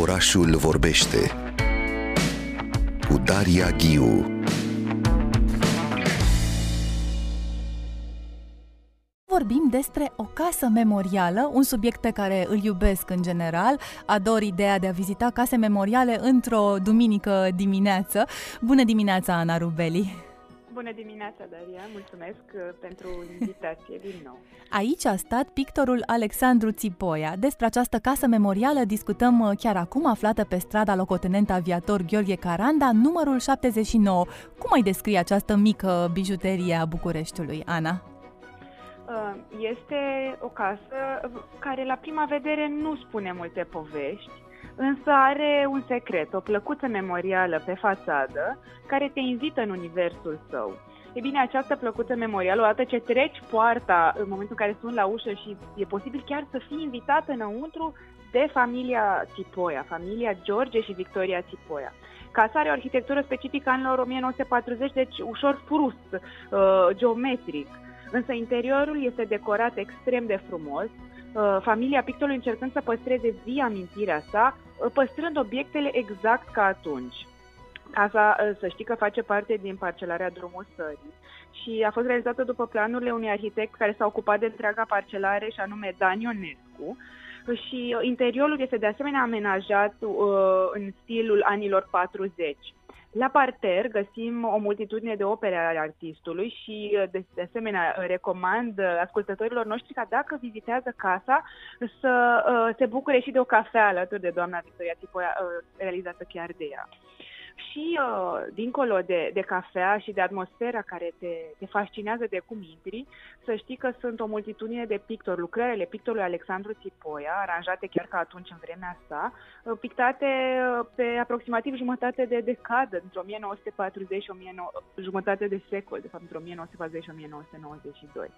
Orașul vorbește cu Daria Ghiu. vorbim despre o casă memorială, un subiect pe care îl iubesc în general. Ador ideea de a vizita case memoriale într-o duminică dimineață. Bună dimineața, Ana Rubeli! Bună dimineața, Daria! Mulțumesc uh, pentru invitație din nou. Aici a stat pictorul Alexandru Țipoia. Despre această casă memorială discutăm uh, chiar acum, aflată pe strada locotenent aviator Gheorghe Caranda, numărul 79. Cum ai descrie această mică bijuterie a Bucureștiului, Ana? Uh, este o casă care la prima vedere nu spune multe povești, însă are un secret, o plăcuță memorială pe fațadă care te invită în universul său. E bine, această plăcuță memorială, odată ce treci poarta în momentul în care sunt la ușă și e posibil chiar să fii invitată înăuntru de familia Tipoia, familia George și Victoria Tipoia. Casa are o arhitectură specifică anilor 1940, deci ușor frust, uh, geometric, însă interiorul este decorat extrem de frumos, Uh, familia pictorului încercând să păstreze vii amintirea sa, uh, păstrând obiectele exact ca atunci. Casa, uh, să știi că face parte din parcelarea drumul sării și a fost realizată după planurile unui arhitect care s-a ocupat de întreaga parcelare și anume Dan Ionescu. Și interiorul este de asemenea amenajat uh, în stilul anilor 40. La parter găsim o multitudine de opere ale artistului și de, de asemenea recomand ascultătorilor noștri ca dacă vizitează casa să uh, se bucure și de o cafea alături de doamna Victoria Tipoia, uh, realizată chiar de ea. Și uh, dincolo de, de cafea și de atmosfera care te, te fascinează de cum intri, să știi că sunt o multitudine de pictori, lucrările pictorului Alexandru Țipoia, aranjate chiar ca atunci în vremea sa, uh, pictate uh, pe aproximativ jumătate de decadă, între 1940 și 19, jumătate de secol, de fapt între 1940 și 1992.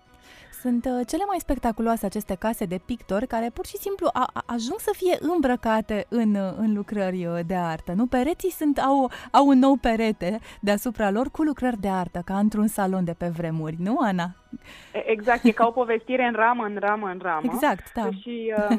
Sunt uh, cele mai spectaculoase aceste case de pictori care pur și simplu a, a, ajung să fie îmbrăcate în, uh, în lucrări uh, de artă. Nu? Pereții sunt, au, au un nou perete deasupra lor cu lucrări de artă, ca într-un salon de pe vremuri, nu, Ana? Exact, e ca o povestire în ramă, în ramă, în ramă. Exact, da. Și uh,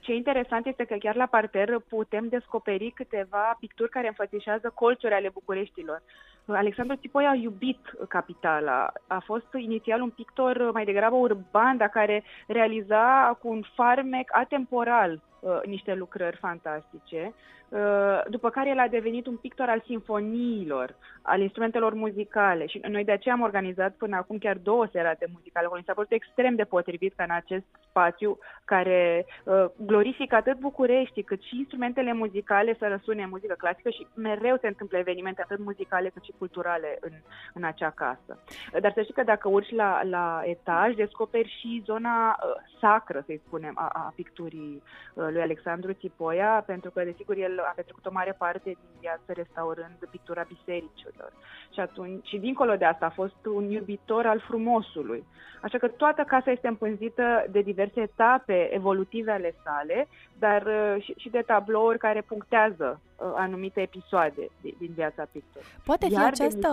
ce interesant este că chiar la parter putem descoperi câteva picturi care înfățișează colțuri ale Bucureștilor. Alexandru Țipoi a iubit capitala. A fost inițial un pictor mai degrabă urban, dar care realiza cu un farmec atemporal uh, niște lucrări fantastice. Uh, după care el a devenit un pictor al sinfoniilor, al instrumentelor muzicale și noi de aceea am organizat până acum chiar două serate muzicale. Mi s-a părut extrem de potrivit ca în acest spațiu care uh, glorifică atât București cât și instrumentele muzicale să răsune muzică clasică și mereu se întâmplă evenimente atât muzicale cât și culturale în, în acea casă. Dar să știi că dacă urci la, la etaj, descoperi și zona uh, sacră, să-i spunem, a, a picturii uh, lui Alexandru Țipoia, pentru că, desigur, el a petrecut o mare parte din viață restaurând pictura bisericilor. Și atunci, și dincolo de asta, a fost un iubitor al frumosului. Așa că toată casa este împânzită de diverse etape evolutive ale sale, dar uh, și, și de tablouri care punctează uh, anumite episoade din, din viața pictorului. Poate fi Iar această...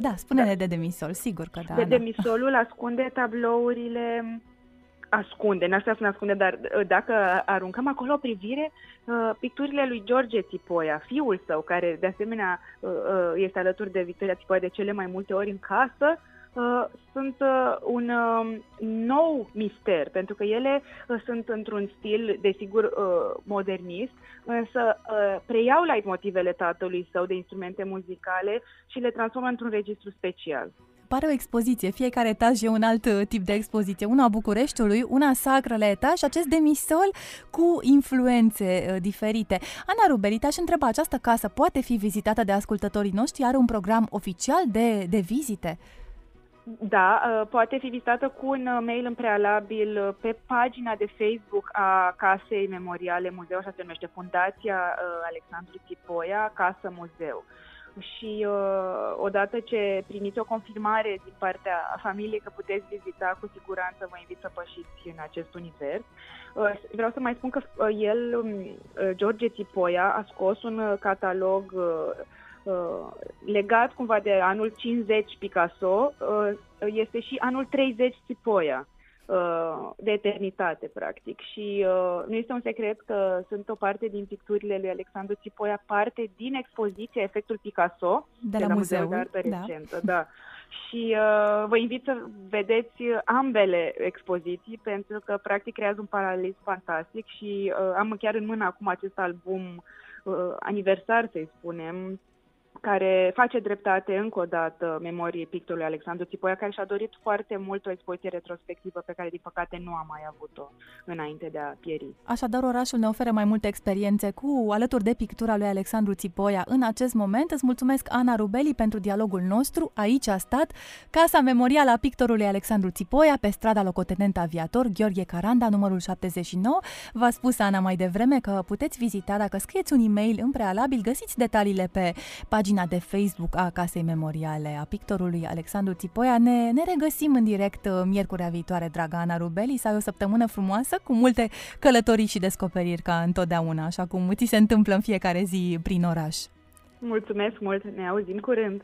Da, spune-ne da. de demisol, sigur că da. De demisolul ascunde tablourile ascunde, n-aș să ne ascunde, dar uh, dacă aruncăm acolo o privire, uh, picturile lui George Tipoia, fiul său, care de asemenea uh, este alături de Victoria Tipoia de cele mai multe ori în casă, sunt un um, nou mister, pentru că ele sunt într-un stil, desigur, modernist, însă preiau la motivele tatălui său de instrumente muzicale și le transformă într-un registru special pare o expoziție. Fiecare etaj e un alt uh, tip de expoziție. Una a Bucureștiului, una sacră la etaj și acest demisol cu influențe uh, diferite. Ana Rubeli, te-aș întreba, această casă poate fi vizitată de ascultătorii noștri? Are un program oficial de, de vizite? Da, uh, poate fi vizitată cu un mail în prealabil pe pagina de Facebook a Casei Memoriale Muzeu, așa se numește Fundația Alexandru Tipoia, Casă Muzeu și uh, odată ce primiți o confirmare din partea familiei că puteți vizita, cu siguranță vă invit să pășiți în acest univers. Uh, vreau să mai spun că uh, el, um, uh, George Tipoia, a scos un uh, catalog uh, uh, legat cumva de anul 50 Picasso, uh, este și anul 30 Tipoia. Uh, de eternitate, practic. Și uh, nu este un secret că sunt o parte din picturile lui Alexandru Țipoia, parte din expoziția Efectul Picasso de la, de la Muzeul de Artă da. Recentă. Da. Și uh, vă invit să vedeți ambele expoziții, pentru că practic creează un paralelism fantastic și uh, am chiar în mână acum acest album uh, aniversar, să-i spunem, care face dreptate încă o dată memoriei pictorului Alexandru Țipoia, care și-a dorit foarte mult o expoziție retrospectivă pe care, din păcate, nu a mai avut-o înainte de a pieri. Așadar, orașul ne oferă mai multe experiențe cu alături de pictura lui Alexandru Țipoia în acest moment. Îți mulțumesc, Ana Rubeli, pentru dialogul nostru. Aici a stat Casa Memorială a pictorului Alexandru Țipoia pe strada locotenent aviator Gheorghe Caranda, numărul 79. V-a spus Ana mai devreme că puteți vizita dacă scrieți un e-mail în prealabil, găsiți detaliile pe pagina pagina de Facebook a Casei Memoriale a pictorului Alexandru Țipoia. Ne, ne regăsim în direct uh, miercurea viitoare, draga Ana Rubeli, să ai o săptămână frumoasă cu multe călătorii și descoperiri ca întotdeauna, așa cum ți se întâmplă în fiecare zi prin oraș. Mulțumesc mult, ne auzim curând!